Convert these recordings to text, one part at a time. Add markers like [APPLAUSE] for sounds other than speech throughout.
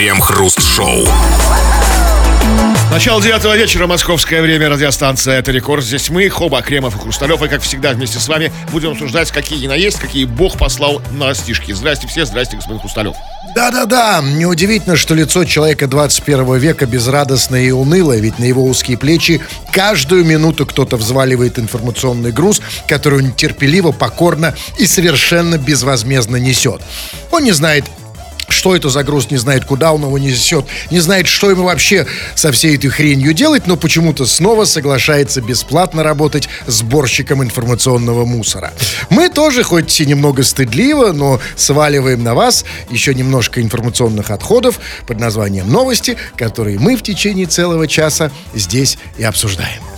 Крем-хруст-шоу. Начало девятого вечера, московское время, радиостанция «Это рекорд». Здесь мы, Хоба, Кремов и Хрусталев, и, как всегда, вместе с вами будем обсуждать, какие наесть, какие Бог послал на стишки. Здрасте все, здрасте, господин Хрусталев. Да-да-да, неудивительно, что лицо человека 21 века безрадостное и унылое, ведь на его узкие плечи каждую минуту кто-то взваливает информационный груз, который он терпеливо, покорно и совершенно безвозмездно несет. Он не знает что это за груз, не знает, куда он его несет, не знает, что ему вообще со всей этой хренью делать, но почему-то снова соглашается бесплатно работать сборщиком информационного мусора. Мы тоже, хоть и немного стыдливо, но сваливаем на вас еще немножко информационных отходов под названием «Новости», которые мы в течение целого часа здесь и обсуждаем.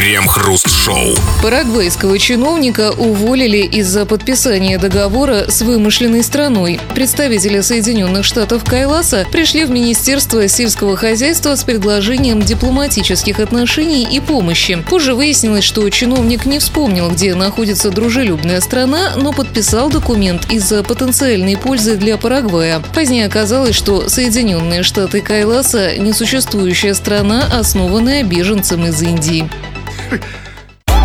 Крем-хруст-шоу. Парагвайского чиновника уволили из-за подписания договора с вымышленной страной. Представители Соединенных Штатов Кайласа пришли в Министерство сельского хозяйства с предложением дипломатических отношений и помощи. Позже выяснилось, что чиновник не вспомнил, где находится дружелюбная страна, но подписал документ из-за потенциальной пользы для Парагвая. Позднее оказалось, что Соединенные Штаты Кайласа – несуществующая страна, основанная беженцем из Индии.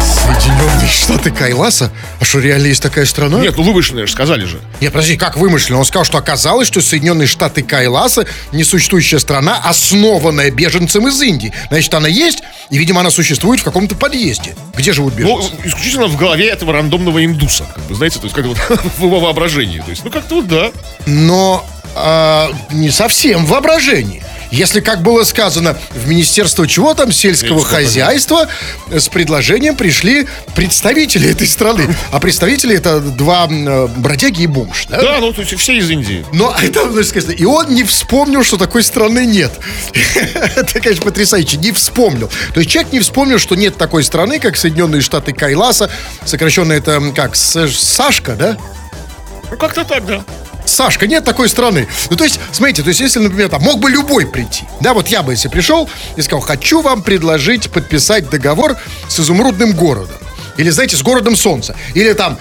Соединенные Штаты Кайласа? А что, реально есть такая страна? Нет, ну вымышленные же сказали же. Нет, подожди, как вымышленно? Он сказал, что оказалось, что Соединенные Штаты Кайласа несуществующая страна, основанная беженцем из Индии. Значит, она есть, и, видимо, она существует в каком-то подъезде. Где живут Ну, беженцы? исключительно в голове этого рандомного индуса. Как бы, знаете, то есть как вот [LAUGHS] в его воображении. То есть, ну как-то вот да. Но а, не совсем в воображении. Если, как было сказано, в Министерство чего там, сельского Сельского хозяйства, с предложением пришли представители этой страны. А представители это два э, бродяги и бомж. да? Да, ну то есть все из Индии. Но это, значит, сказано, и он не вспомнил, что такой страны нет. [LAUGHS] Это, конечно, потрясающе. Не вспомнил. То есть человек не вспомнил, что нет такой страны, как Соединенные Штаты Кайласа. Сокращенно это м, как? С- Сашка, да? Ну как-то так, да. Сашка, нет такой страны. Ну, то есть, смотрите, то есть, если, например, там мог бы любой прийти, да, вот я бы, если пришел и сказал, хочу вам предложить подписать договор с изумрудным городом. Или, знаете, с городом солнца. Или там,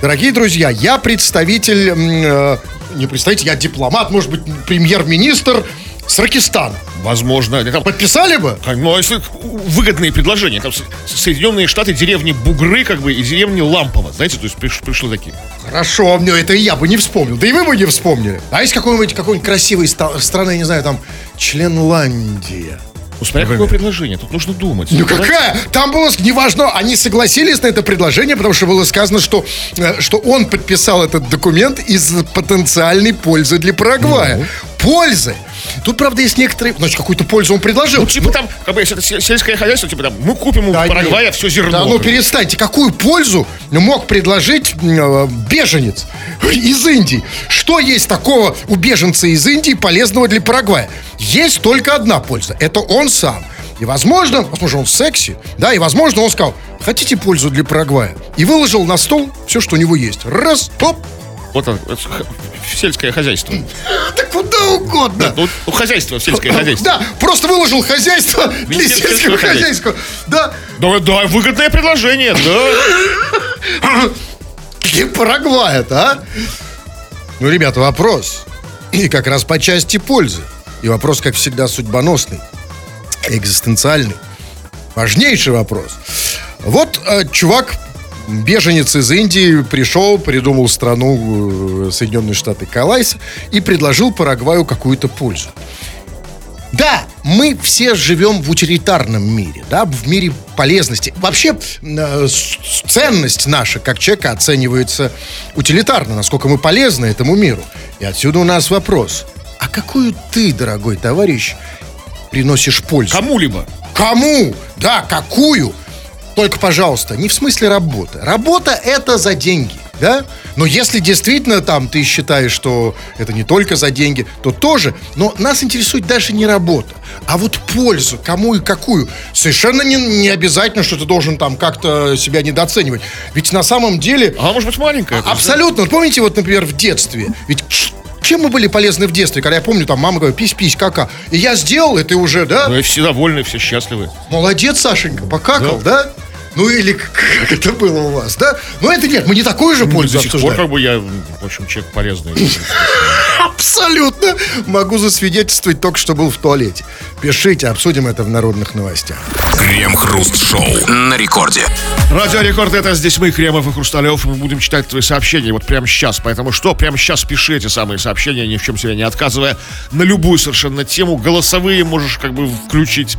дорогие друзья, я представитель, э, не представитель, я дипломат, может быть, премьер-министр с Ракистана. Возможно. Там, Подписали бы? ну, а если выгодные предложения. Там Со- Соединенные Штаты, деревни Бугры, как бы, и деревни Лампово. Знаете, то есть приш- пришло такие. Хорошо, мне это и я бы не вспомнил. Да и вы бы не вспомнили. А есть какой-нибудь какой-нибудь красивой ста- страны, я не знаю, там, Членландия. Ну, смотря какое предложение, тут нужно думать. Ну какая? Там было, неважно, они согласились на это предложение, потому что было сказано, что, э, что он подписал этот документ из потенциальной пользы для Парагвая. Пользы. Тут, правда, есть некоторые... Значит, какую-то пользу он предложил. Ну, типа там, как бы, если это се- сельское хозяйство, типа там, мы купим у Да Парагвая нет. все зерно. Да, ну перестаньте. Какую пользу мог предложить э, беженец из Индии? Что есть такого у беженца из Индии полезного для Парагвая? Есть только одна польза. Это он сам. И, возможно, возможно, он секси, да, и, возможно, он сказал, хотите пользу для Парагвая? И выложил на стол все, что у него есть. Раз, топ, Вот он, сельское хозяйство. да куда угодно. Ну, ну, хозяйство, сельское хозяйство. Да, просто выложил хозяйство [LAUGHS] для сельского хозяйства. Да, Да, да, выгодное предложение, да. для Парагвая-то, а? Ну, ребята, вопрос. И как раз по части пользы. И вопрос, как всегда, судьбоносный, экзистенциальный. Важнейший вопрос. Вот э, чувак, беженец из Индии, пришел, придумал страну э, Соединенные Штаты Калайс и предложил Парагваю какую-то пользу. Да, мы все живем в утилитарном мире, да, в мире полезности. Вообще, э, ценность наша, как человека, оценивается утилитарно, насколько мы полезны этому миру. И отсюда у нас вопрос. А какую ты, дорогой товарищ, приносишь пользу? Кому-либо. Кому? Да, какую? Только, пожалуйста, не в смысле работы. Работа это за деньги, да? Но если действительно там ты считаешь, что это не только за деньги, то тоже. Но нас интересует даже не работа, а вот пользу, кому и какую. Совершенно не, не обязательно, что ты должен там как-то себя недооценивать. Ведь на самом деле... А может быть маленькая. Абсолютно. Вот помните, вот, например, в детстве. Ведь чем мы были полезны в детстве? Когда я помню, там мама говорит, пись-пись, кака. И я сделал это уже, да? да? Ну и все довольны, все счастливы. Молодец, Сашенька, покакал, да? Ну или как это было у вас, да? Но это нет, мы не такую же пользу До сих пор как бы я, в общем, человек полезный. Абсолютно могу засвидетельствовать только, что был в туалете. Пишите, обсудим это в народных новостях. Крем-хруст-шоу на рекорде. Радио Рекорд, это здесь мы, Кремов и Хрусталев. Мы будем читать твои сообщения вот прямо сейчас. Поэтому что, прямо сейчас пиши эти самые сообщения, ни в чем себе не отказывая, на любую совершенно тему. Голосовые можешь как бы включить.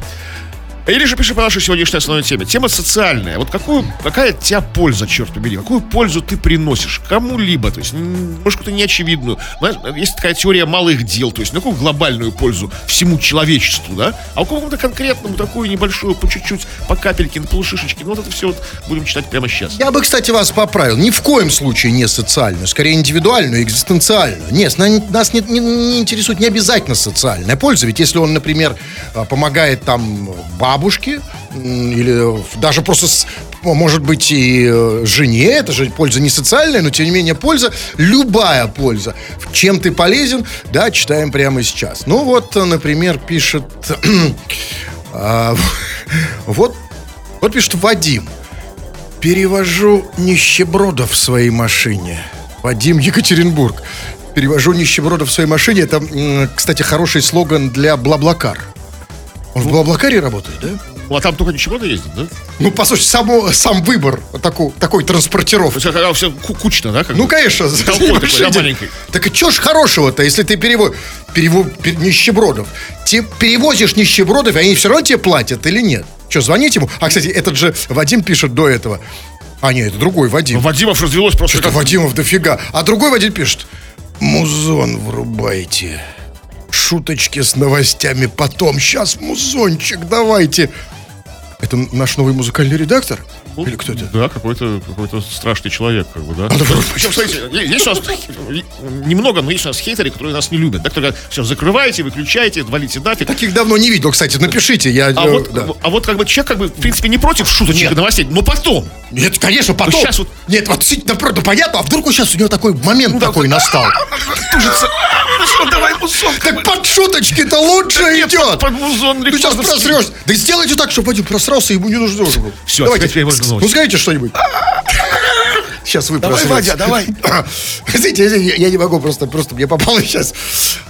Или же пиши по нашей сегодняшней основной теме. Тема социальная. Вот какую, какая от тебя польза, черт побери? Какую пользу ты приносишь кому-либо? То есть, может, какую-то неочевидную. Знаешь, есть такая теория малых дел. То есть, ну, какую глобальную пользу всему человечеству, да? А у кого-то конкретному такую небольшую, по чуть-чуть, по капельке, на полушишечке. Ну, вот это все вот будем читать прямо сейчас. Я бы, кстати, вас поправил. Ни в коем случае не социальную, скорее индивидуальную, экзистенциальную. Нет, на- нас не, не- не интересует не обязательно социальная польза. Ведь если он, например, а, помогает там бабушке, или даже просто, с- может быть, и э, жене, это же польза не социальная, но, тем не менее, польза, любая польза. Чем ты полезен, да, читаем прямо сейчас. Ну вот, э, например, пишет... [CLEARS THROAT] а, [LAUGHS] вот, вот пишет Вадим. Перевожу нищебродов в своей машине. Вадим Екатеринбург. Перевожу нищебродов в своей машине. Это, кстати, хороший слоган для Блаблакар. Он в Блаблакаре работает, да? Ну, а там только ничего ездит, да? Ну, по сути, само, сам выбор такой, такой То транспортировки. есть, когда все ку- кучно, да? Как Ну, бы? конечно. Толпой такой, да, маленькой. Так и что ж хорошего-то, если ты перево... перево... пер- нищебродов? Ты перевозишь нищебродов, и они все равно тебе платят или нет? Что, звонить ему? А, кстати, этот же Вадим пишет до этого. А, нет, это другой Вадим. Ну, Вадимов развелось просто Что-то как... Вадимов дофига. А другой Вадим пишет. Музон врубайте. Шуточки с новостями потом. Сейчас музончик давайте. Это наш новый музыкальный редактор? Или кто это? Да, какой-то какой страшный человек, как бы, да. да, Причем, смотрите, есть у нас немного, но есть у нас хейтеры, которые нас не любят. Да, которые говорят, все, закрывайте, выключайте, валите нафиг. Таких давно не видел, кстати. Напишите. Я, А э, вот, да. а вот как бы человек, как бы, в принципе, не против шуточек Нет. и новостей, но потом. Нет, конечно, потом. щас вот- Нет, вот действительно, правда, понятно. А вдруг вот сейчас у него такой момент такой настал? Тужится. Ну, давай музон. Так под шуточки-то лучше Нет, идет. музон Ты сейчас просрешь. Да сделайте так, чтобы Вадим просрался, ему не нужно уже было. Всё, Давайте. теперь можно. Ну, скажите что-нибудь. Сейчас вы Давай. Вадя, давай. [COUGHS] Извините, я не могу, просто, просто мне попало сейчас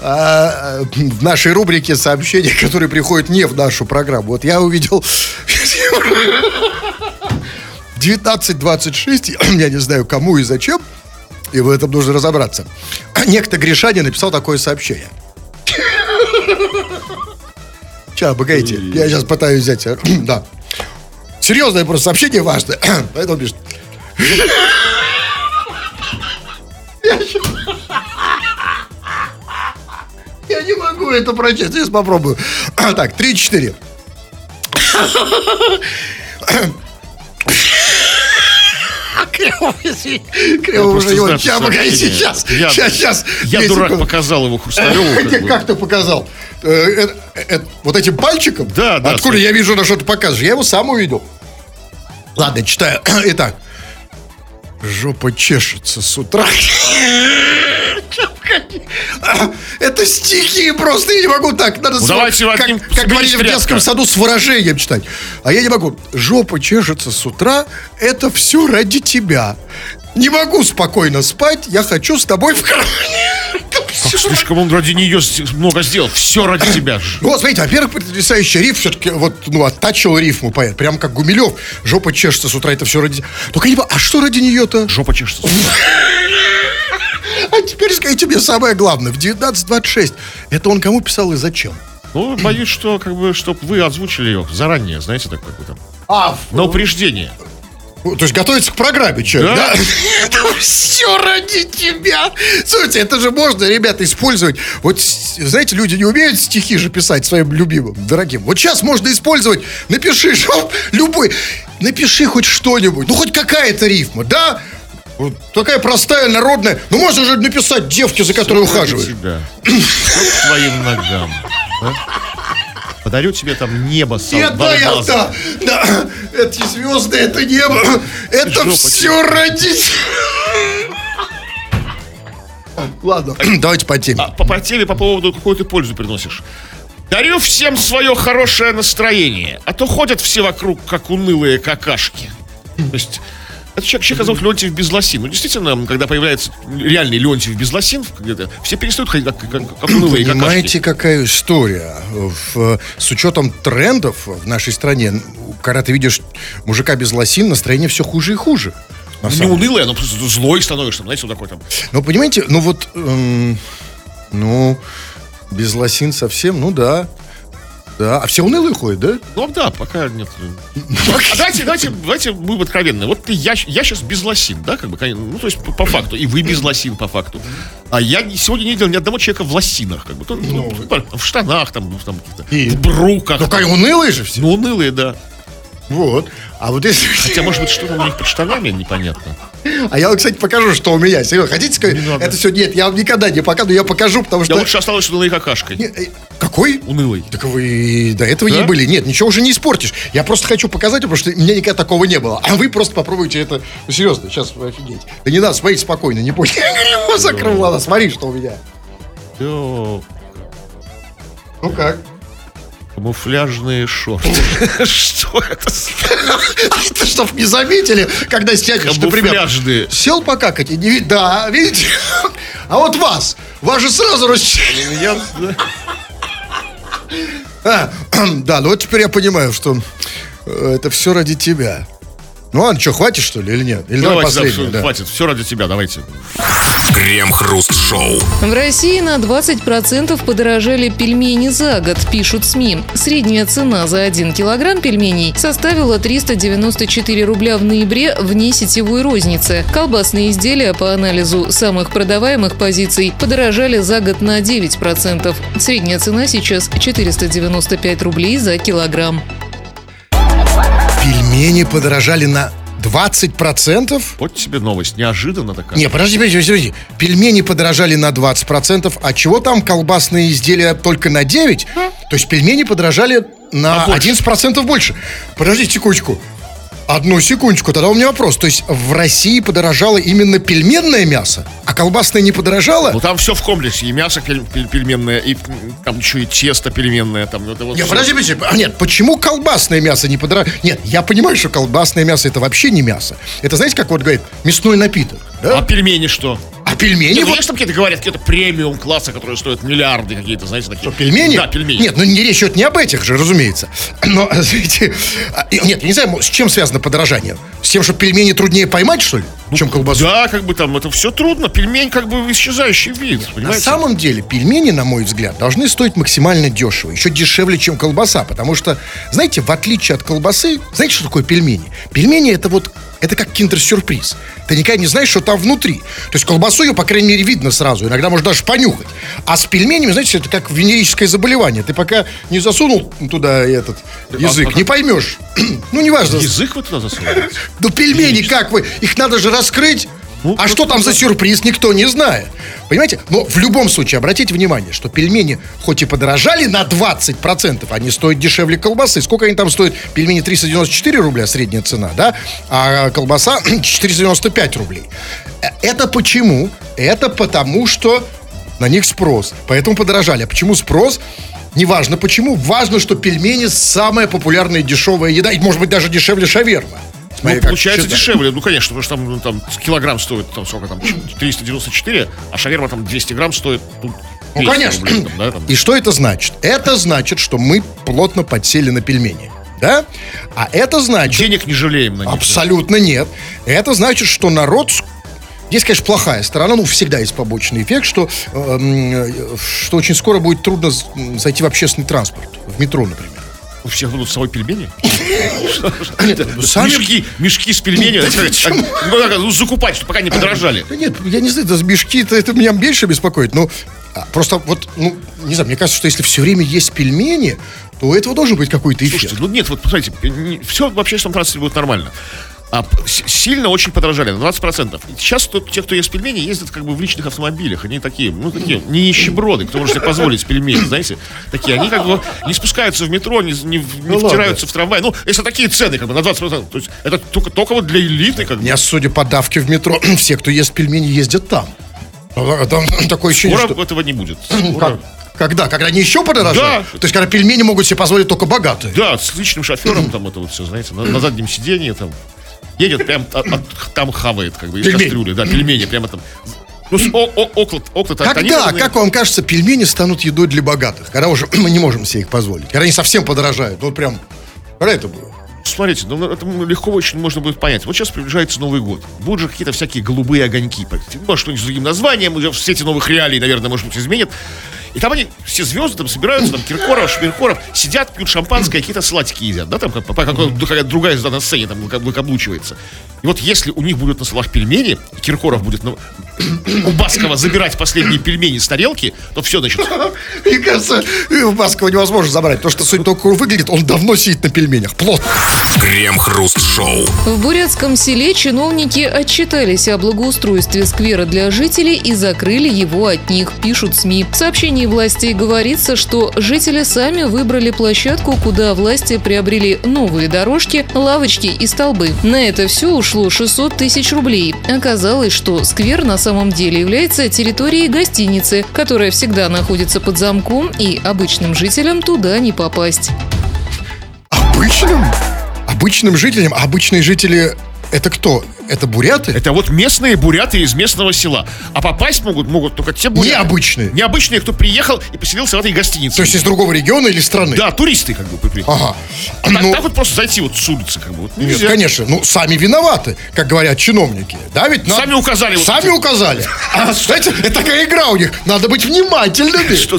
а, в нашей рубрике сообщения, которые приходят не в нашу программу. Вот я увидел в 19.26, [COUGHS] я не знаю кому и зачем, и в этом нужно разобраться. Некто Гришаня написал такое сообщение. Сейчас, погодите, я сейчас пытаюсь взять. а, [CLEARS THROAT] Да. Серьезное просто сообщение важное. [CLEARS THROAT] Поэтому пишет. [LAUGHS] Я не могу это прочесть, сейчас попробую. [CLEARS THROAT] Так, 3-4. Криво, уже знаю очень. Сейчас. Я- Сейчас, сейчас. Я дурак показал его Хрусталеву. [LAUGHS] Как ты показал? Э, э, э, Вот этим пальчиком? Да, да, Откуда я вижу, на что ты показываешь? Я его сам увидел. Ладно, читаю. [CLEARS THROAT] Итак. Жопа чешется с утра. [LAUGHS] Это стихи просто, я не могу так. Надо Ну, с- давайте, как, Вадим, как говорили в детском саду с выражением читать. А я не могу. Жопа чешется с утра, это все ради тебя. Не могу спокойно спать, я хочу с тобой в кровать. [LAUGHS] Как слишком он ради нее много сделал. Все ради тебя. [CLEARS THROAT] вот, смотрите, во-первых, потрясающий риф все-таки, вот, ну, оттачил рифму, понятно, прям как Гумилев. Жопа чешется с утра, это все ради... Только не а что ради нее-то? Жопа чешется. [LAUGHS] А теперь скажите мне самое главное. В 19.26 это он кому писал и зачем? Ну, боюсь, что, как бы, чтобы вы озвучили ее заранее, знаете, так как бы там. А, На упреждение. то есть готовится к программе, человек, Да. да? [LAUGHS] Все ради тебя. Слушайте, это же можно, ребята, использовать. Вот, знаете, люди не умеют стихи же писать своим любимым, дорогим. Вот сейчас можно использовать. Напиши любой. Напиши хоть что-нибудь. Ну, хоть какая-то рифма, да? Вот такая простая, народная. Ну, можно же написать девке, за которой ухаживаешь. к твоим ногам. а? Подарю тебе там небо с Нет, да, я, да, да, эти звезды, это небо, это Жопа все ради... Ладно, [CLEARS THROAT] давайте по теме. А, по, по теме по поводу какую ты пользу приносишь. Дарю всем свое хорошее настроение, а то ходят все вокруг, как унылые какашки. То есть это человек, человека зовут Леонтьев Безлосин. Ну, действительно, когда появляется реальный Леонтьев Безлосин, все перестают ходить как, как, как унылые Понимаете, какая история? В- с учетом трендов в нашей стране, когда ты видишь мужика без лосин, настроение все хуже и хуже. на Не унылые, но просто злой становишься, знаете, вот такой там. Ну, понимаете, ну вот, эм, ну, без лосин совсем, ну да. Да, а все унылые ходят, да? Ну да, пока нет. [LAUGHS] А давайте, давайте, давайте будем откровенны. Вот ты, я, я сейчас без лосин, да, как бы, ну, то есть по, по факту, и вы без лосин по факту. А я сегодня не видел ни одного человека в лосинах, как бы, то, ну, в штанах, там, ну, там в бруках. Ну, как унылые же все. Ну, унылые, да. Вот. А вот если... Хотя, может быть, что-то у них под штанами непонятно. А я вам, кстати, покажу, что у меня. Серьезно, хотите сказать? Не. Это все, нет, я вам никогда не покажу, я покажу, потому Я что... лучше осталось унылой какашкой. Не, э, Какой? Унылый. Так вы до этого Да? не были. Нет, ничего уже не испортишь. Я просто хочу показать, потому что у меня никогда такого не было. А вы просто попробуйте это. Ну, серьезно, сейчас вы офигеть. Да не надо, смотрите спокойно, не бойся. [LAUGHS] Я закрыл, ладно, смотри, что у меня. Ну как? Камуфляжные шорты. [LAUGHS] Что это? [LAUGHS] Это чтоб не заметили, когда сядешь, например. Сел покакать и не видно. Да, видите? [LAUGHS] А вот вас. Вас же сразу расч... Я- А, [CLEARS THROAT] да, ну вот теперь я понимаю, что э, это все ради тебя. Ну ладно, что, хватит что ли или нет? Или давай Давайте, да, да. хватит, все ради тебя, давайте. Крем-хруст-шоу. В России на 20% подорожали пельмени за год, пишут СМИ. Средняя цена за 1 килограмм пельменей составила 394 рубля в ноябре вне сетевой розницы. Колбасные изделия по анализу самых продаваемых позиций подорожали за год на 9%. Средняя цена сейчас 495 рублей за килограмм. Пельмени подорожали на 20%? Вот тебе новость, неожиданно такая. Не, подожди, подожди, подожди. Пельмени подорожали на 20%, а чего там колбасные изделия только на 9%? То есть пельмени подорожали на А больше? 11% больше. Подождите секундочку. Одну секундочку, тогда у меня вопрос. То есть в России подорожало именно пельменное мясо, а колбасное не подорожало? Ну там все в комплексе, и мясо пель- пель- пельменное, и там еще и тесто пельменное. Там, вот Не, всё. подожди, подожди. А, нет, почему колбасное мясо не подорожало? Нет, я понимаю, что колбасное мясо это вообще не мясо. Это, знаете, как вот говорит, мясной напиток. Да? А пельмени что? А, пельмени Нет, ну, вот... есть там какие-то, говорят, какие-то премиум класса, которые стоят миллиарды какие-то, знаете, такие. Что, пельмени? Да, пельмени. Нет, ну не речь идет не об этих же, разумеется. [CLEARS THROAT] Но, [CLEARS THROAT] знаете, а, нет, я не знаю, с чем связано подорожание. С тем, что пельмени труднее поймать, что ли, чем колбасу? Да, как бы там, это все трудно. Пельмень как бы исчезающий вид, На понимаете? самом деле, пельмени, на мой взгляд, должны стоить максимально дешево. Еще дешевле, чем колбаса. Потому что, знаете, в отличие от колбасы, знаете, что такое пельмени? Пельмени это вот, это как киндер-сюрприз. Ты никогда не знаешь, что там внутри. То есть колбасу ее, по крайней мере, видно сразу. Иногда можно даже понюхать. А с пельменями, знаете, это как венерическое заболевание. Ты пока не засунул туда этот язык, а не поймешь. [CLEARS THROAT] ну, неважно. Язык вы туда засунули? [LAUGHS] Ну, пельмени, как вы? Их надо же раскрыть. Ну, а что там за сюрприз, никто не знает. Понимаете? Но в любом случае, обратите внимание, что пельмени хоть и подорожали на 20%, они стоят дешевле колбасы. Сколько они там стоят? Пельмени 394 рубля, средняя цена, да? А колбаса [CLEARS THROAT] 495 рублей. Э, Это почему? Это потому, что на них спрос. Поэтому подорожали. А почему спрос? Неважно почему. Важно, что пельмени самая популярная дешевая еда. И, может быть, даже дешевле шаверма. Ну, как получается считать. дешевле, ну, конечно, потому что там, ну, там килограмм стоит, там, сколько там, 394, а шаверма там 200 грамм стоит, ну, Ну, 200 конечно. рублей, там, да, там. И что это значит? Это значит, что мы плотно подсели на пельмени. Да? А это значит... Денег не жалеем на них. Абсолютно нет. Это значит, что народ... Есть, конечно, плохая сторона, ну, всегда есть побочный эффект, что, эм, э, что очень скоро будет трудно зайти в общественный транспорт, в метро, например. У всех будут с собой пельмени? [LAUGHS] ну, сами- Мешки, мешки с пельменями, ну, ну, закупать, чтобы пока не подорожали. Да нет, я не знаю, мешки, это, меня меньше беспокоит. Ну, а, просто вот, ну, не знаю, мне кажется, что если все время есть пельмени, то у этого должен быть какой-то эффект. Слушайте, ну нет, вот посмотрите, все в общественном транспорте будет нормально. А сильно очень подорожали, на 20%. И сейчас тут те, кто ест пельмени, ездят как бы в личных автомобилях. Они такие, ну, такие, не нищеброды, кто может себе позволить пельмени, знаете. Такие, они как бы не спускаются в метро, не, не, не Ну, втираются в трамвай. Ну, если такие цены, как бы, на 20%. То есть это только, только вот для элиты, как бы. меня, судя по давке в метро, [CLEARS THROAT] все, кто ест пельмени, ездят там. А, Там [CLEARS THROAT] такое ощущение, Скоро что... этого не будет. [CLEARS THROAT] Как? Скоро. Когда? Когда они еще подорожают? Да. То есть, когда пельмени могут себе позволить только богатые. Да, с личным шофером там это вот все, знаете, на, на заднем сиденье там. Едет прям от- от- там хавает, как бы, из Пельмень. кастрюли, да, пельмени прямо там. Ну, о- о- окна, окна-то Когда, как вам кажется, пельмени станут едой для богатых? Когда уже [CLEARS THROAT] мы не можем себе их позволить. Когда они совсем подорожают. Вот прям... Когда это было? Смотрите, ну это легко очень можно будет понять. Вот сейчас приближается Новый год. Будут же какие-то всякие голубые огоньки. Может, что-нибудь с другим названием, уже в свете новых реалий, наверное, может быть, изменят. И там они, все звезды там собираются, там Киркоров, Шмиркоров, сидят, пьют шампанское, какие-то салатики едят, да, там как- какая-то другая звезда на сцене там выка- выкаблучивается. И вот если у них будут на столах пельмени, и Киркоров будет ну, у Баскова забирать последние пельмени с тарелки, то все, значит, [LAUGHS] Мне кажется, э, Баскова невозможно забрать. То, что сегодня только выглядит, он давно сидит на пельменях. Плотно. Крем-хруст-шоу. В Бурятском селе чиновники отчитались о благоустройстве сквера для жителей и закрыли его от них, пишут СМИ. В сообщении властей говорится, что жители сами выбрали площадку, куда власти приобрели новые дорожки, лавочки и столбы. На это все ушло 600 тысяч рублей. Оказалось, что сквер на самом деле является территорией гостиницы, которая всегда находится под замком, и обычным жителям туда не попасть. Обычным? Обычным жителям? А обычные жители это кто? Это буряты? это вот местные буряты из местного села. А попасть могут, могут только те буряты. Необычные. Необычные, кто приехал и поселился в этой гостинице. То есть из другого региона или страны? Да, туристы как бы приехали. Ага. А так, Ну, так вот просто зайти вот с улицы как бы. Вот, Нет, нельзя. конечно. Ну, сами виноваты, как говорят чиновники. Да, ведь надо- Сами указали вот Сами эти- указали. А, [LAUGHS] знаете, это такая игра у них. Надо быть внимательными. [LAUGHS] Что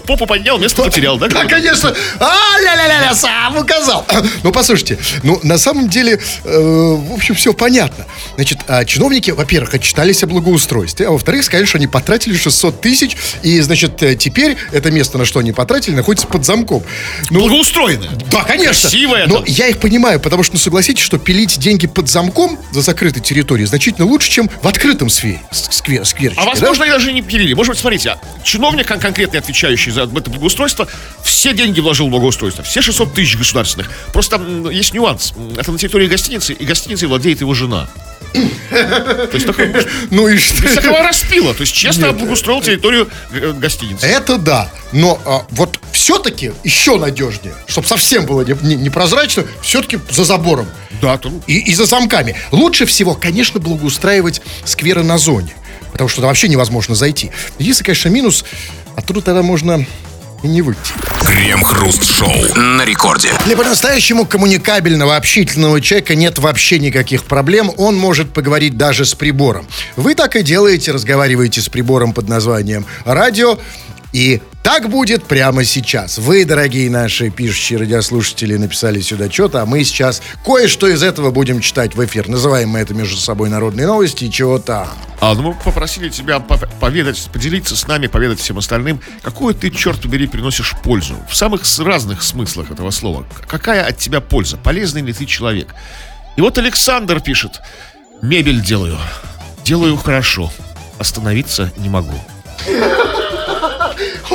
попу поднял, место потерял, да? Да, конечно. А, ля-ля-ля-ля, сам указал. [LAUGHS] Ну, послушайте, ну, на самом деле, э, в общем, все понятно. Значит, а, чиновники, во-первых, отчитались о благоустройстве, а во-вторых, сказали, что они потратили 600 тысяч, и, значит, э, теперь это место, на что они потратили, находится под замком. Ну, Благоустроено. да, конечно. Красивое Но там. я их понимаю, потому что, ну, согласитесь, что пилить деньги под замком за закрытой территорией значительно лучше, чем в открытом сфере, сквер, скверчике, А да? возможно, они даже не пилили. Может быть, смотрите, а чиновник, кон- конкретно отвечающий за это благоустройство, все деньги вложил в благоустройство. Все 600 тысяч государственных. Просто есть нюанс. Это на территории гостиницы, и гостиницей владеет его жена. То есть такой, [LAUGHS] Ну и что? всякого распила. То есть честно облагоустроил территорию э, гостиницы. Это да. Но а, вот все-таки еще надежнее, чтобы совсем было не- не- непрозрачно, все-таки за забором. Да, там И, и за замками. Лучше всего, конечно, благоустраивать скверы на зоне. Потому что туда вообще невозможно зайти. Единственный, конечно, минус, оттуда тогда можно и не выйти. Крем-хруст-шоу на рекорде. Для по-настоящему коммуникабельного, общительного человека нет вообще никаких проблем. Он может поговорить даже с прибором. Вы так и делаете, разговариваете с прибором под названием радио. И так будет прямо сейчас. Вы, дорогие наши пишущие радиослушатели, написали сюда что-то, а мы сейчас кое-что из этого будем читать в эфир. Называем мы это между собой народные новости и чего там. А, ну мы попросили тебя по- поведать, поделиться с нами, поведать всем остальным, какую ты, черт побери, приносишь пользу. В самых разных смыслах этого слова. Какая от тебя польза? Полезный ли ты человек? И вот Александр пишет. Мебель делаю. Делаю хорошо. Остановиться не могу.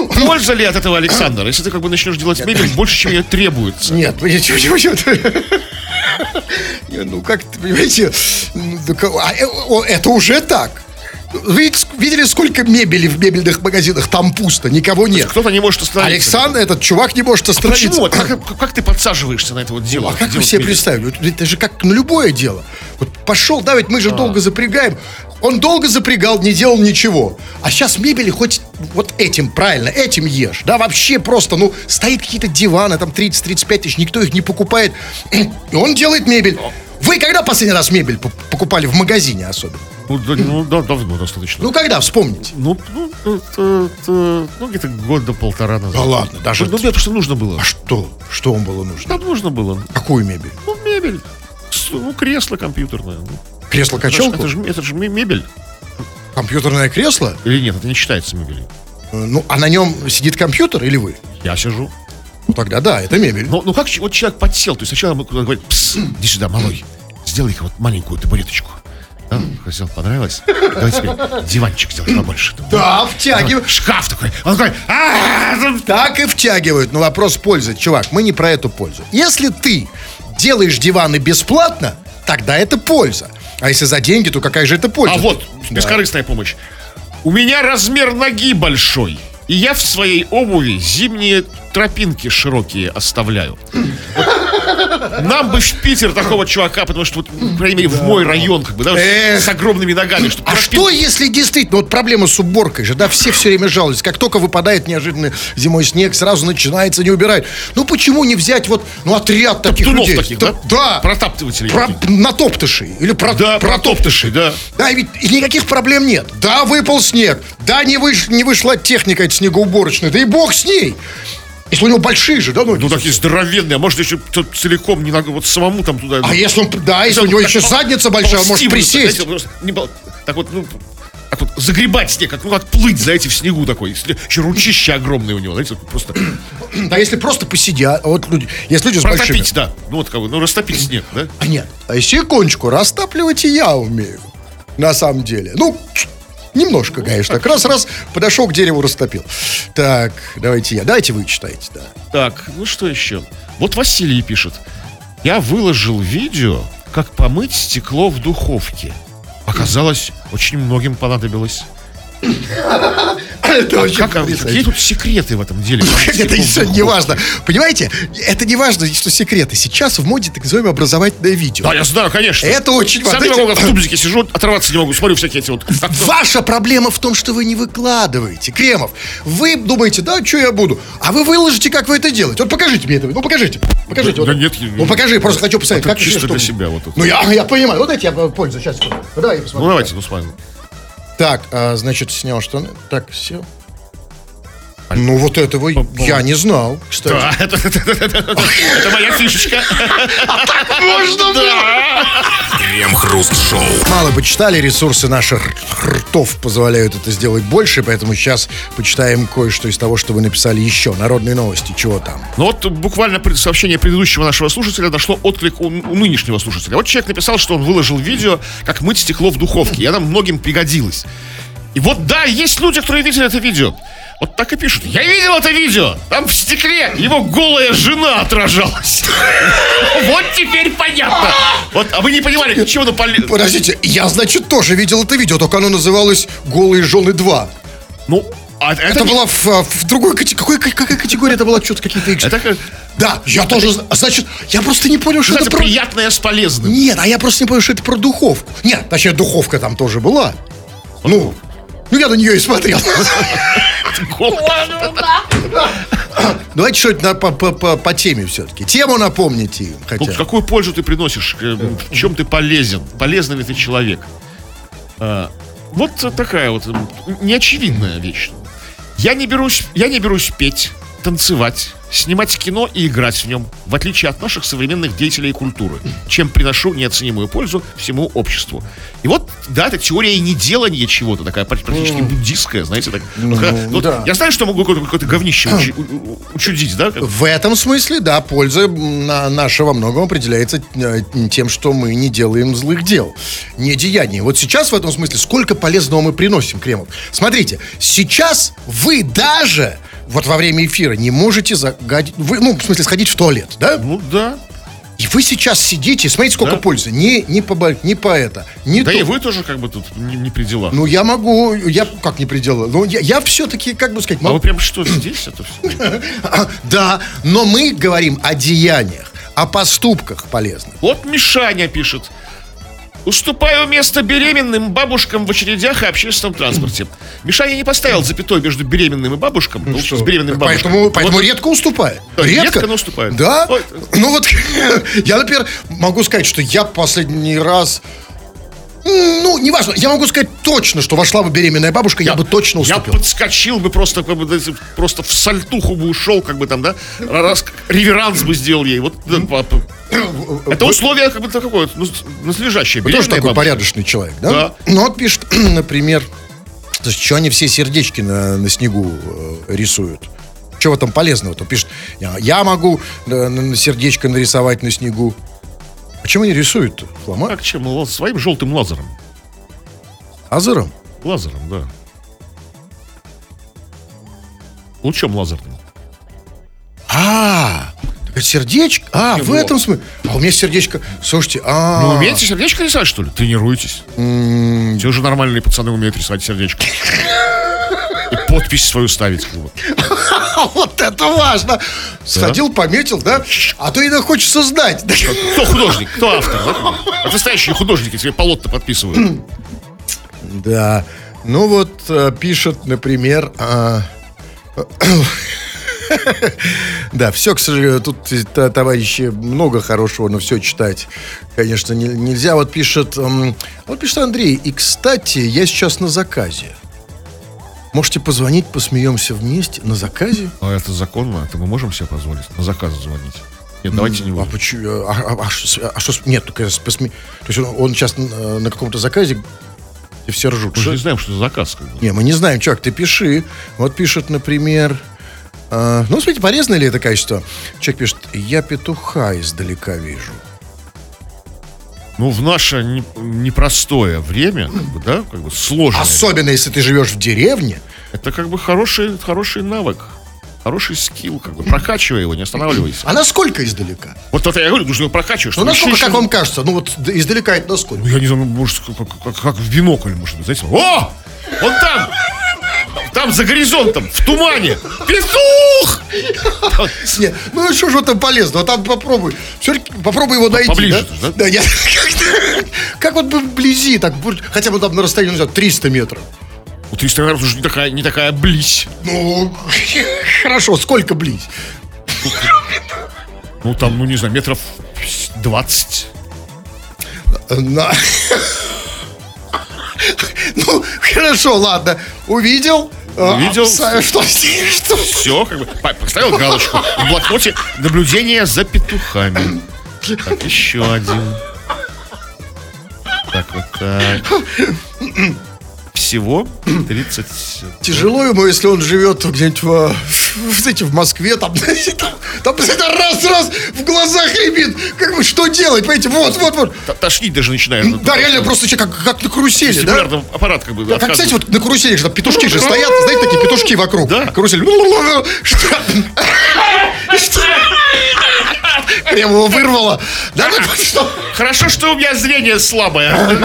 Польза ли от этого, Александр? Если ты как бы начнешь делать мебель больше, чем ее требуется. Нет, чего Не, Ну, как, понимаете, ну, а, э, это уже так. Видите, ск- видели, сколько мебели в мебельных магазинах? Там пусто, никого нет. Кто-то не может остановиться. Александр, этот чувак не может остановиться. Почему? Вот Как, как- ты подсаживаешься на это вот дело? А как вы себе мебель? представили? Это же как на любое дело. Вот пошел, да, ведь мы А. же долго запрягаем. Он долго запрягал, не делал ничего. А сейчас мебели хоть вот этим, правильно, этим ешь. Да, вообще просто, ну, стоит какие-то диваны, там 30-35 тысяч, никто их не покупает. И он делает мебель. Вы когда последний раз мебель по- покупали в магазине особенно? Ну, да, ну, да, давно достаточно. Ну, когда, вспомните. Ну, ну, это- это- ну, где-то года полтора назад. Да ладно, даже- Ну, мне просто нужно было. А что? Что вам было нужно? Там нужно было. Какую мебель? Ну, мебель. Ну, кресло компьютерное. Ну, Кресло-качалку? Это же, это же ме- мебель. Компьютерное кресло? Или нет, это не считается мебелью. Э, Ну, а на нем сидит компьютер или вы? Я сижу. Ну, тогда да, это мебель. Ну, ну как вот человек подсел? То есть сначала мы куда-то говорим, «Пс, иди сюда, малой, сделай-ка вот маленькую табуреточку. Да, хотел, понравилось? Давай теперь диванчик сделать побольше. Да, втягивают. Шкаф такой. Он такой, «А, Так и втягивают. Но вопрос пользы. Чувак, мы не про эту пользу. Если ты делаешь диваны бесплатно, тогда это польза. А если за деньги, то какая же это польза? А вот, Да. бескорыстная помощь. У меня размер ноги большой. И я в своей обуви зимние тропинки широкие оставляю. Нам бы в Питер такого чувака, потому что, вот, по крайней мере, в мой район, как бы, да, Эх. с огромными ногами. чтобы А что, если действительно, вот проблема с уборкой же, да, все все время жалуются, как только выпадает неожиданно зимой снег, сразу начинается, не убирать. Ну почему не взять вот, ну, отряд таких людей? таких, да? Да. Протаптывателей. Про, натоптышей. Или про, Да, протоптышей, да. Да, ведь никаких проблем нет. Да, выпал снег. Да, не, выш- не вышла техника эта снегоуборочная. Да и бог с ней. Если у него большие же, да, ноги? Ну, такие здоровенные, а может еще целиком, не надо, вот самому там туда... А если он, да, если у него еще задница большая, он может присесть. знаете, просто не так вот, ну, так вот загребать снег, как, ну, как плыть, знаете, в снегу такой. Если- Еще ручище огромное у него, знаете, просто Да, если просто посидят, вот люди, есть люди с большими. протопить, да. Ну, вот как бы, ну, растопить снег, да? А нет, а секундочку, растапливать и я умею. На самом деле. Ну, немножко, конечно. Так раз-раз подошел к дереву, растопил. Так, давайте я. Давайте вы читаете, да. Так, ну что еще? Вот Василий пишет. Я выложил видео, как помыть стекло в духовке. Оказалось, очень многим понадобилось. [LAUGHS] Это очень Как, а какие потрясающе. тут секреты в этом деле? Это не важно. Понимаете, это не важно, что секреты. Сейчас в моде так называемое образовательное видео. Да, я знаю, конечно. Это очень Сам важно. не могу, в тубзике сижу, оторваться не могу, смотрю всякие эти вот... [LAUGHS] Ваша проблема в том, что вы не выкладываете. Кремов, вы думаете, да, что я буду? А вы выложите, как вы это делаете. Вот покажите мне это. Ну, покажите. Покажите. Да нет, Ну, покажи, просто хочу посмотреть. Как чисто для себя вот. Ну, я, понимаю. Вот дайте я пользуюсь. Сейчас, давай я посмотрю. Ну, давайте, ну, с вами. Так, а, значит, снял штаны. Так, сел. Ну, вот этого я не знал, кстати. Да, [LAUGHS] это, это- это- это- это моя фишечка. Можно Крем-хруст-шоу. Мало почитали, ресурсы наших ртов позволяют это сделать больше, поэтому сейчас почитаем кое-что из того, что вы написали еще. Народные новости, чего там? Ну вот буквально сообщение предыдущего нашего слушателя дошло отклик у, у нынешнего слушателя. Вот человек написал, что он выложил видео, как мыть стекло в духовке, и оно многим пригодилось. И вот да, есть люди, которые видели это видео. Вот так и пишут. Я видел это видео. Там в стекле его голая жена отражалась. [LAUGHS] Вот теперь понятно. Вот, а вы не понимали, чего полезно. Подождите, я, значит, тоже видел это видео, только оно называлось «Голые жены 2». Ну, а это, Это не- была в, а, в другой категории. Какой, какая категория это была? Что-то какие-то... Это Да, я тоже... зна- Значит, я просто не понял, что Знаете, это про... приятное с полезным. Нет, а я просто не понял, что это про духовку. Нет, точнее, духовка там тоже была. Ну, ну я на нее и смотрел. Давайте что-нибудь по, по- по- по теме все-таки. Тему напомните им. Ну, какую пользу ты приносишь? Э, В чем ты полезен? Полезный ли ты человек? А, вот такая вот неочевидная вещь. Я не берусь, я не берусь петь, танцевать, снимать кино и играть в нем, в отличие от наших современных деятелей культуры, чем приношу неоценимую пользу всему обществу. И вот, да, это теория неделания чего-то, такая пр- практически буддистская, знаете, так. Вот когда- вот да. Я знаю, что могу какое-то, говнище учи- у- у- учудить, да? В этом смысле, да, польза наша во многом определяется э, тем, что мы не делаем злых дел, не деяний. Вот сейчас в этом смысле сколько полезного мы приносим, Кремов. Смотрите, сейчас вы даже вот во время эфира не можете загадить, вы, ну, в смысле, сходить в туалет, да? Ну да. И вы сейчас сидите, смотрите, сколько Да. пользы. Не, не, по, не по это, не Да то. и вы тоже как бы тут не, не при делах. Ну, я могу, я как не предела, ну, я, я все-таки, как бы сказать, а вы могу- прям что, здесь это все? [LAUGHS] А, да, но мы говорим о деяниях, о поступках полезных. Вот Мишаня пишет. Уступаю место беременным бабушкам в очередях и общественном транспорте. Мишаня не поставил запятой между беременным и бабушкам. Ну, с беременным бабушкам. Поэтому, поэтому Вот редко уступает. Да, редко, но уступает. Да? Ой. Ну вот, [LAUGHS] я, например, могу сказать, что я последний раз... Ну, неважно, я могу сказать точно, что вошла бы беременная бабушка, я, бы точно Я уступил. подскочил бы просто, как бы, просто в сальтуху бы ушел, как бы там, да, раз, реверанс бы сделал ей. Вот, это условие, как бы, такое, ну, надлежащее. Вы тоже такой бабушка. порядочный человек, да? Да. Ну вот пишет, [CLEARS THROAT] например, то есть, что они все сердечки на, на снегу э, рисуют? В этом полезного? То пишет, я, я могу э, сердечко нарисовать на снегу. Почему они рисуют фломастер? Как чем? Своим желтым лазером. Азером? Лазером, да. Лучом лазерным. А, это сердечко? А, в этом смысле. А у меня сердечко. Слушайте, а. Ну, умеете сердечко рисовать, что ли? Тренируйтесь. Все уже нормальные пацаны умеют рисовать сердечко. [LAUGHS] И подпись свою ставить. бы. [LAUGHS] Вот это важно. Сходил, пометил, да? А то иногда хочется знать. Кто художник, кто автор? Вот настоящие художники себе полотна подписывают. [CLEARS THROAT] Да. Ну вот э, пишет, например, а, [COUGHS] Да, все, к сожалению, тут, товарищи, много хорошего, но все читать, конечно, не- нельзя. Вот пишет, вот пишет Андрей, и, кстати, я сейчас на заказе. Можете позвонить, посмеемся вместе на заказе? А это законно? Это мы можем себе позволить на заказ звонить? Нет, давайте не А будем. почему? А, а- а а что с- Нет, только посме- То есть он, он сейчас э, на каком-то заказе, и все ржут. Мы же не знаем, что это заказ. Как бы. Не, мы не знаем, чувак, ты пиши. Вот пишет, например... э, ну, смотрите, полезно ли это качество? Человек пишет, я петуха издалека вижу. Ну, в наше не- непростое время, как бы, да, как бы сложное. Особенно, если ты живешь в деревне. Это как бы хороший, хороший навык. Хороший скилл, как бы. Прокачивай его, не останавливайся. А насколько издалека? Вот это я говорю, нужно его прокачивать. Ну, насколько, еще- как вам кажется? Ну, вот издалека это насколько? Ну, я не знаю, ну, может, как, как- как- в бинокль, может быть, знаете. О! Он там! Там за горизонтом, в тумане! Петух! Не, ну, что же там полезно? Там попробуй. Все попробуй его найти, Поближе да? да? Нет. [LAUGHS] Как вот бы вблизи, так, хотя бы там на расстоянии, не знаю, 300 метров. У 300 метров уже не такая, не такая близь. Ну, [LAUGHS] хорошо, сколько близь? Ну, там, ну, не знаю, метров 20. На- Ну, хорошо, ладно. Увидел? А, Увидел. а, Что? Что? Все, как бы, поставил галочку в блокноте наблюдение за петухами. Так, еще один. Так, вот так. Всего 30... Тяжело ему, если он живет где-нибудь в, знаете, в Москве, там, [LAUGHS] там, там раз-раз в глазах ребит. Как бы, что делать, понимаете? Вот, вот, вот. Т- Тошнить даже начинает. Да, реально просто че- как, как на карусели, да? Аппарат как бы Как, кстати, вот на карусели же там петушки же стоят, знаете, такие петушки вокруг. Да. Карусель. [LAUGHS] Что? Что? [LAUGHS] Прямо его вырвало. Да, ну, что? Хорошо, что у меня зрение слабое.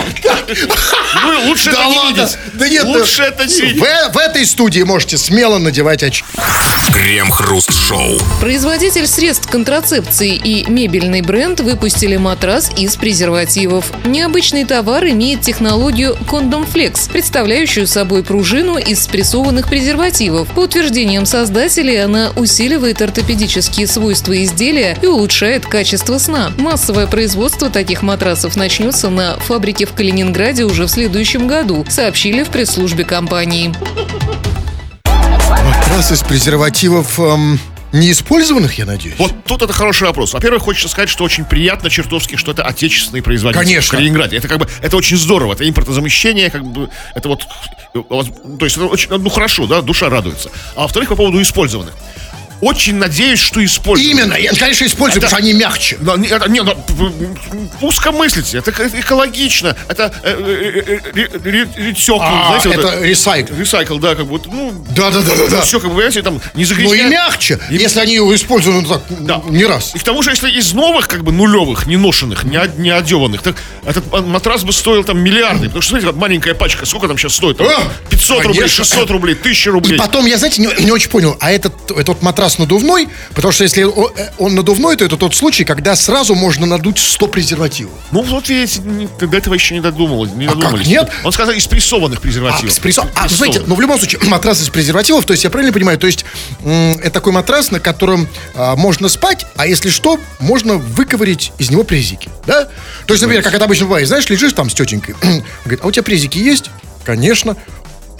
Ну, лучше Да это не ладно. видеть. Да нет, Лучше это не видеть. В, в этой студии можете смело надевать очки. Крем-хруст-шоу. Производитель средств контрацепции и мебельный бренд выпустили матрас из презервативов. Необычный товар имеет технологию Condom Flex, представляющую собой пружину из спрессованных презервативов. По утверждениям создателей, она усиливает ортопедические свойства изделия и улучшает качество сна. Массовое производство таких матрасов начнется на фабрике в Калининграде уже в следующем году, сообщили в пресс-службе компании. Раз из презервативов эм, неиспользованных, я надеюсь. Вот тут это хороший вопрос. Во-первых, хочется сказать, что очень приятно чертовски, что это отечественные производители Конечно. в Калининграде. Это как бы, это очень здорово. Это импортозамещение, как бы, это вот, э, то есть, это очень, ну, хорошо, да, душа радуется. А во-вторых, по поводу использованных. Очень надеюсь, что использованные. Именно, я, конечно, использую, Это- потому что они мягче. Да, это, не, ну, п- п- узко мыслите, это эко- экологично, это э, э, э, ретёкл, А, знаете, вот это ресайкл. Ресайкл, да, как вот, ну, Да, да, да, да, да. все, как бы, понимаете, там, не Ну и загрязняет. мягче, если они его используют ну, так, Да. не раз. И к тому же, если из новых, как бы, нулевых, не ношенных, не, не одеванных, так этот матрас бы стоил там миллиарды. Потому что, смотрите, маленькая пачка, сколько там сейчас стоит? Там, А, 500 рублей, конечно. 600 рублей, 1000 И рублей. потом, я, знаете, не, не очень понял, а этот, этот матрас надувной, потому что если э, он надувной, то это тот случай, когда сразу можно надуть 100 презервативов. Ну, вот видите, не- до этого еще не додумалось. Не А как, нет? Он сказал, из прессованных А, презервативов. с прессо- а, знаете, ну в любом случае, [CLEARS THROAT] матрас из презервативов, то есть я правильно понимаю, то есть это такой матрас, на котором а, можно спать, а если что, можно выковырить из него презики, да? То есть, например, как это обычно бывает, знаешь, лежишь там с тетенькой, [CLEARS THROAT] говорит, а у тебя презики есть? Конечно.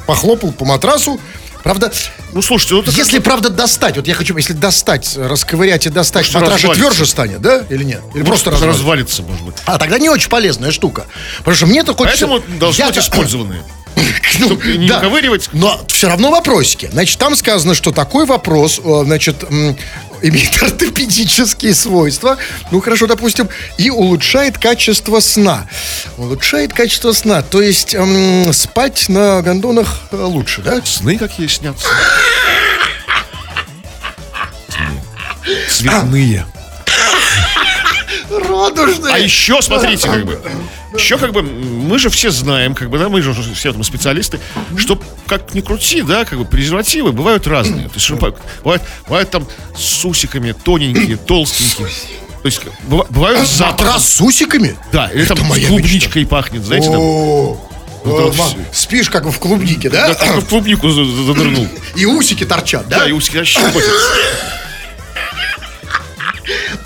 Похлопал по матрасу, Правда, Ну, слушайте, ну, это если правда достать, вот я хочу, если достать, расковырять и достать, Может, же тверже станет, да? Или нет? Или просто просто развалится? развалится, может быть. А, тогда не очень полезная штука. Потому что мне-то хочется... Поэтому должны быть Я-то- использованные. [COUGHS] Ну, не выковыривать. Но все равно вопросики. Значит, там сказано, что такой вопрос, э, значит, имеет [LAUGHS] ортопедические свойства. Ну, хорошо, допустим, и улучшает качество сна. Улучшает качество сна. То есть м, спать на гондонах э, лучше, да? Сны какие снятся. Цветные. Радужные. А еще, смотрите, как бы, еще как бы, мы же все знаем, как бы, да, мы же все там специалисты, что, как ни крути, да, как бы, презервативы бывают разные. То есть, бывают, бывают там с усиками, тоненькие, толстенькие. То есть, быва- бывают с запахом. Матрас с усиками? Да, или там Это с клубничкой пахнет, знаете, там. Вот вот. Спишь как в клубнике, да? Да, как в клубнику за- за- занырнул. И усики торчат, да? Да, и усики щекотят.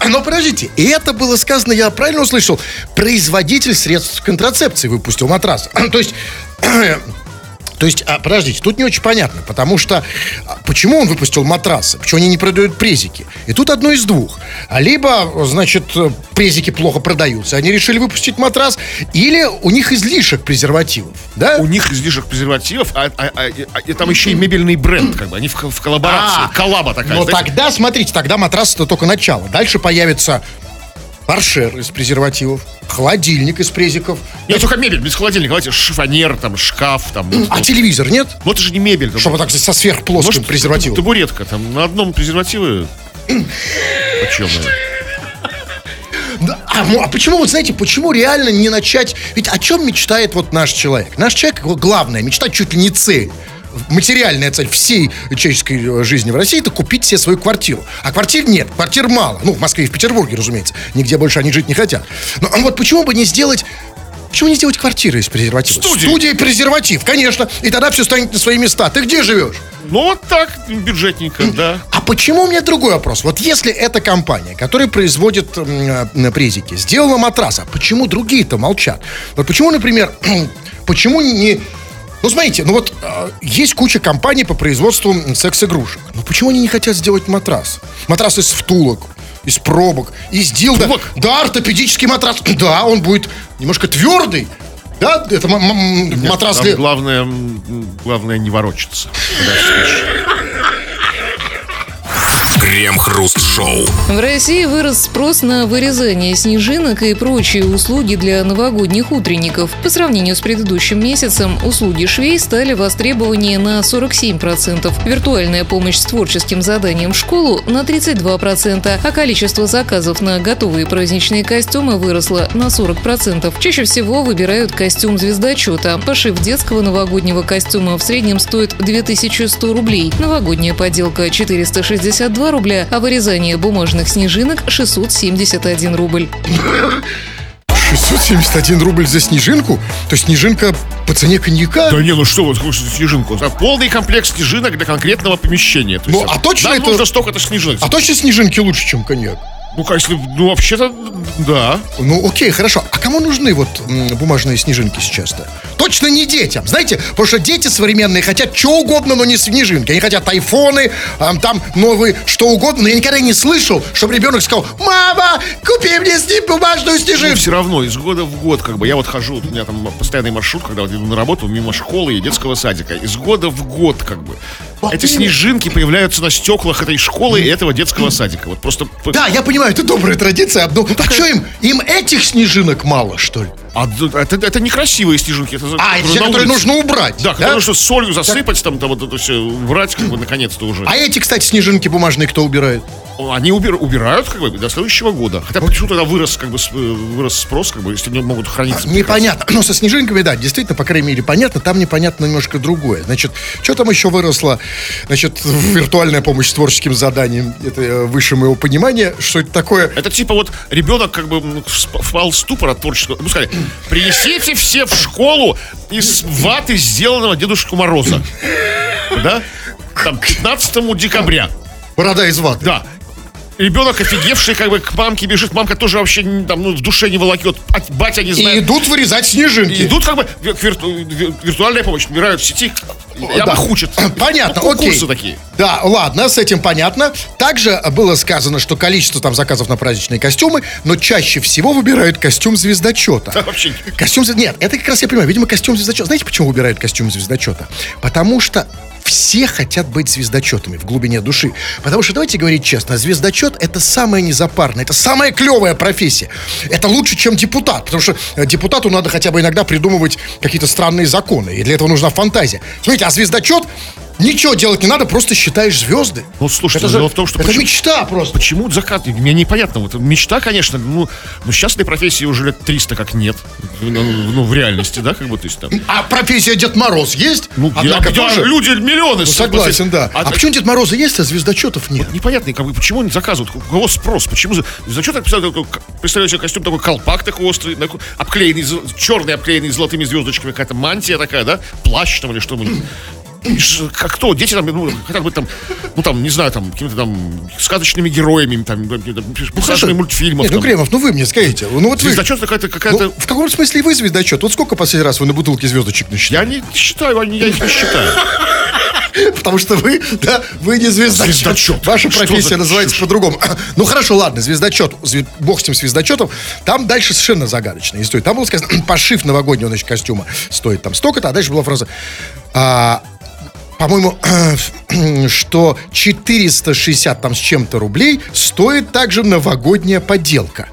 Но подождите, и это было сказано, я правильно услышал, производитель средств контрацепции выпустил матрас. [CLEARS THROAT] То есть... [CLEARS THROAT] То есть, а, подождите, тут не очень понятно, потому что а, почему он выпустил матрасы, почему они не продают презики? И тут одно из двух. А Либо, значит, презики плохо продаются, они решили выпустить матрас, или у них излишек презервативов, да? У них излишек презервативов, а, а- а- а- там еще и мебельный бренд, как бы, они в, в коллаборации. А, Коллаба такая. Но знаете. тогда, смотрите, тогда матрас это только начало. Дальше появится торшер из презервативов, холодильник из презиков. Нет, только мебель, без холодильника. Давайте шифонер, там, шкаф, там. ну, А телевизор нет? ну, это же не мебель. там. Чтобы так со сверхплоским Может, презервативом. табуретка, там, на одном презервативе. Почем? А, ну, а почему, вот знаете, почему реально не начать? Ведь о чем мечтает вот наш человек? Наш человек, его главная мечта, чуть ли не цель. Материальная цель всей человеческой э, жизни в России это купить себе свою квартиру. А квартир нет, квартир мало. Ну, в Москве и в Петербурге, разумеется. Нигде больше они жить не хотят. Но а вот почему бы не сделать Почему не сделать квартиры из презерватива? Студия и презерватив, конечно. И тогда все станет на свои места. Ты где живешь? Ну, вот так, бюджетненько, да. А почему у меня другой вопрос? Вот если эта компания, которая производит э, презики, сделала матрас, а почему другие-то молчат? Вот почему, например, [CLEARS THROAT] почему не... Ну, смотрите, ну вот э, есть куча компаний по производству секс-игрушек. Но почему они не хотят сделать матрас? Матрас из втулок, из пробок, из дилда. Трубок? Да, ортопедический матрас. [CLEARS THROAT] Да, он будет немножко твердый. Да, это м- матрас для... главное, главное не ворочаться. Крем-хруст-шоу. В России вырос спрос на вырезание снежинок и прочие услуги для новогодних утренников. По сравнению с предыдущим месяцем, услуги швей стали востребованнее на 47%, виртуальная помощь с творческим заданием в школу на 32%, а количество заказов на готовые праздничные костюмы выросло на 40%. Чаще всего выбирают костюм звездочета. Пошив детского новогоднего костюма в среднем стоит 2100 рублей, новогодняя поделка 462 рубля, а вырезание бумажных снежинок 671 рубль. 671 рубль за снежинку? То есть снежинка по цене коньяка? Да не, ну что, вот снежинку. Это полный комплект снежинок для конкретного помещения. То Ну, есть, а точно нам это- нужно столько-то снежинок. А точно снежинки лучше, чем коньяк? Ну, конечно, ну, вообще-то, да. Ну, окей, хорошо. А кому нужны вот бумажные снежинки сейчас-то? Точно не детям, знаете? Потому что дети современные хотят что угодно, но не снежинки. Они хотят айфоны, ам, там новые, что угодно. Но я никогда не слышал, чтобы ребенок сказал, мама, купи мне бумажную снежинку. все равно, из года в год, как бы, я вот хожу, у меня там постоянный маршрут, когда вот иду на работу, мимо школы и детского садика. Из года в год, как бы, Вот эти снежинки появляются на стеклах этой школы и этого детского садика. Вот просто... Да, я понимаю, это добрая традиция. Ну, а что им? Им этих снежинок мало, что ли? А это, это некрасивые снежинки. Это, А, это которые те, которые нужно убрать. Да, которые нужно солью засыпать, там, там вот это все убрать, как бы, наконец-то уже. А эти, кстати, снежинки бумажные кто убирает? Они убир- убирают, как бы, до следующего года. Хотя почему тогда вырос, как бы, э, вырос спрос, как бы, если они могут храниться. Непонятно. [CLEARS THROAT] Но со снежинками, да, действительно, по крайней мере, понятно. Там непонятно немножко другое. Значит, что там еще выросло? Значит, виртуальная помощь с творческим заданием. Это э, выше моего понимания. Что это такое? Это типа вот ребенок как бы впал в ступор от творческого. Ну, сказали, принесите все в школу из ваты сделанного Дедушку Мороза. Да? Там, 15 декабря. Борода из ваты. Да. Ребенок офигевший, как бы к мамке бежит. Мамка тоже вообще там, ну, в душе не волокет. А батя не И знает. идут вырезать снежинки. И идут как бы вир- вирту- вир- виртуальная помощь, набирают в сети. Я Да. учат. [COUGHS] Понятно, Ну, окей. Курсы такие. Да, ладно, с этим понятно. Также было сказано, что количество там заказов на праздничные костюмы, но чаще всего выбирают костюм звездочета. Да, [LAUGHS] вообще. Костюм звезд- Нет, это как раз я понимаю. Видимо, костюм звездочета. Знаете, почему выбирают костюм звездочета? Потому что все хотят быть звездочетами в глубине души. Потому что, давайте говорить честно, звездочет это самая незапарная, это самая клевая профессия. Это лучше, чем депутат. Потому что э, депутату надо хотя бы иногда придумывать какие-то странные законы. И для этого нужна фантазия. Смотрите, а звездочет ничего делать не надо, просто считаешь звезды. Ну, слушайте, это же, дело в том, что это почему- мечта просто. Почему закат? Мне непонятно. Вот мечта, конечно, ну, ну сейчас этой профессии уже лет 300 как нет. Ну, ну, в реальности, да, как бы, то есть там... А профессия Дед Мороз есть? Ну, Однако я- тоже. люди миллионы. Ну, согласен, да. А, А, почему Дед Мороза есть, а звездочетов нет? непонятно, как бы, почему они заказывают, у кого спрос, почему так представляю, себе костюм такой колпак такой острый, такой, обклеенный, черный, обклеенный золотыми звездочками, какая-то мантия такая, да, плащ там или что-нибудь. Как кто? Дети там, ну, хотят быть там, ну там, не знаю, там, какими-то там сказочными героями, там, персонажами мультфильмов. Нет, ну. Кремов, ну вы мне скажите. Ну вот вы... Звездочет какая-то, какая-то... Ну, в каком смысле вы звездочет? Вот сколько последний раз вы на бутылке звездочек насчитали? Я не считаю, они- я их не считаю. [LAUGHS] Потому что вы, да, вы не звездочет. Звездочет. Ваша Что профессия за называется по-другому. [LAUGHS] Ну хорошо, ладно, звездочет, зве- бог с ним звездочетом. Там дальше совершенно загадочная история. Там было сказано, [CLEARS THROAT] пошив новогоднего, значит, костюма стоит там столько-то, а дальше была фраза, а, по-моему, [CLEARS THROAT] что 460 там с чем-то рублей стоит также новогодняя поделка.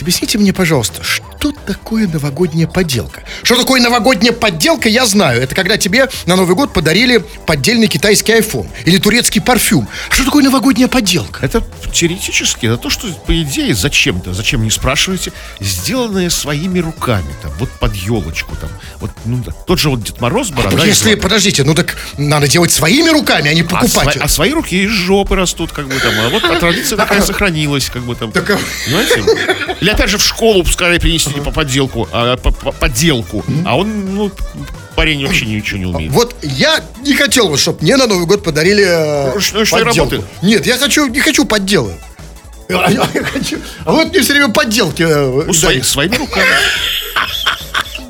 Вот объясните мне, пожалуйста, что такое новогодняя поделка? Что такое новогодняя подделка, я знаю. Это когда тебе на Новый год подарили поддельный китайский iPhone или турецкий парфюм. А что такое новогодняя подделка? Это теоретически, это то, что, по идее, зачем-то, зачем не спрашиваете, сделанное своими руками, там, вот под елочку, там, вот, ну, тот же вот Дед Мороз, борода. из Если, подождите, ну так надо делать своими руками, а не а, покупать. сва- а свои руки из жопы растут, как бы там, а вот а традиция такая сохранилась, как бы там. Так, а-? Или опять же в школу пускай принести по подделку, а, по, по- подделку, а он, ну, парень вообще ничего не умеет. Вот я не хотел бы, чтобы мне на Новый год подарили э, Ручной, что ли, подделку. Нет, я хочу, не хочу подделы. [LAUGHS] А я хочу- а вот мне все время подделки. э, Ну, свои- своими руками. [LAUGHS]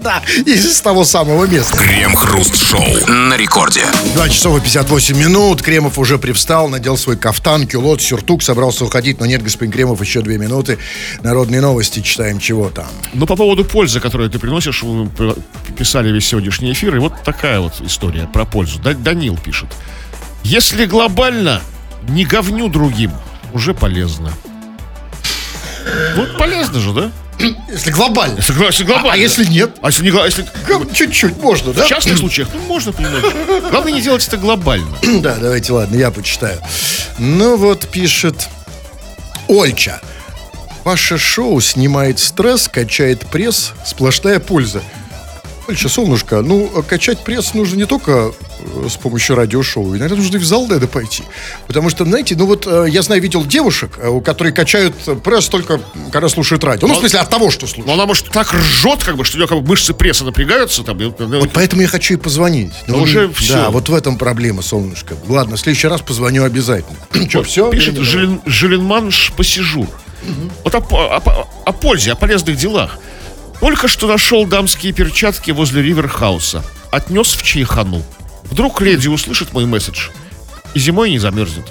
Да, из того самого места. Крем-хруст-шоу на рекорде. 2 часов и 58 минут. Кремов уже привстал, надел свой кафтан, кюлот, сюртук, собрался уходить. Но нет, господин Кремов, еще две минуты. Народные новости читаем, чего там. Ну, по поводу пользы, которую ты приносишь, писали весь сегодняшний эфир, и вот такая вот история про пользу. Да- Данил пишет. Если глобально, не говню другим, уже полезно. Вот полезно же, да? [CLEARS THROAT] Если глобально. Если, если глобально. А если нет? А если не если Чуть-чуть можно, да? в частных случаях, ну, можно понимать. [LAUGHS] Главное не делать это глобально. [CLEARS THROAT] Да, давайте, ладно, я почитаю. Ну вот пишет Ольча. Ваше шоу снимает стресс, качает пресс, сплошная польза. Ольча, солнышко, ну, качать пресс нужно не только с помощью радиошоу. Иногда нужно и в зал надо пойти. Потому что, знаете, ну вот э, я знаю, видел девушек, э, у которых качают пресс только когда слушают радио. Ну, в смысле, от того, что слушают. Но она, может, так ржет, как бы, что у нее как бы мышцы пресса напрягаются. Там, и вот, поэтому я хочу и позвонить. Ну, уже да, всё. вот в этом проблема, солнышко. Ладно, в следующий раз позвоню обязательно. [CLEARS THROAT] Что, все? Пишет Жилин, Жилинманш Пассижур. Вот о, о о пользе, о полезных делах. Только что нашел дамские перчатки возле Риверхауса. Отнес в чайхану. Вдруг леди услышит мой месседж и зимой не замерзнет.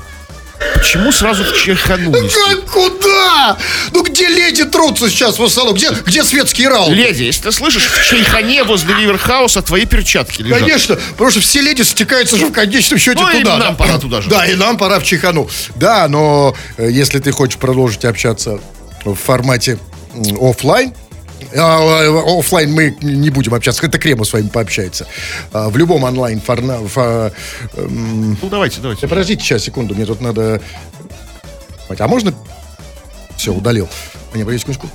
Почему сразу в чайхану нести? Как куда? Ну где леди трутся сейчас в основном? Где, где светский раунд? Леди, если ты слышишь, в чайхане возле Риверхауса твои перчатки лежат. Конечно, потому что все леди стетаются же в конечном счете Ну, и туда. нам да. пора туда же. Да, и нам пора в Чехану. Да, но э, если ты хочешь продолжить общаться в формате м, оффлайн, а, э, оффлайн мы не будем общаться, это Крема с вами пообщается. А, В любом онлайн форна, фа- эм, Ну, давайте, давайте. Да подождите сейчас, секунду, мне тут надо... А можно... Все, удалил. А не, подождите секундочку.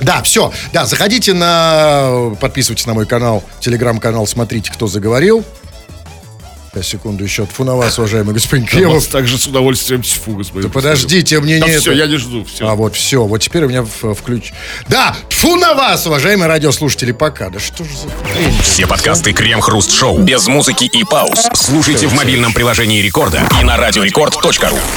Да, все. Да, заходите на... Подписывайтесь на мой канал, телеграм-канал, смотрите, кто заговорил. Сейчас, секунду еще. Тьфу на вас, уважаемый господин Я Кремов. вас также с удовольствием тьфу, господин. Да подождите, мне Да не все, это. я не жду, все. А вот все, вот теперь у меня в, включ. Да, тьфу на вас, уважаемые радиослушатели, пока. Да что же за? Все подкасты Крем-хруст-шоу без музыки и пауз слушайте в мобильном приложении Рекорда и на радиорекорд.ру.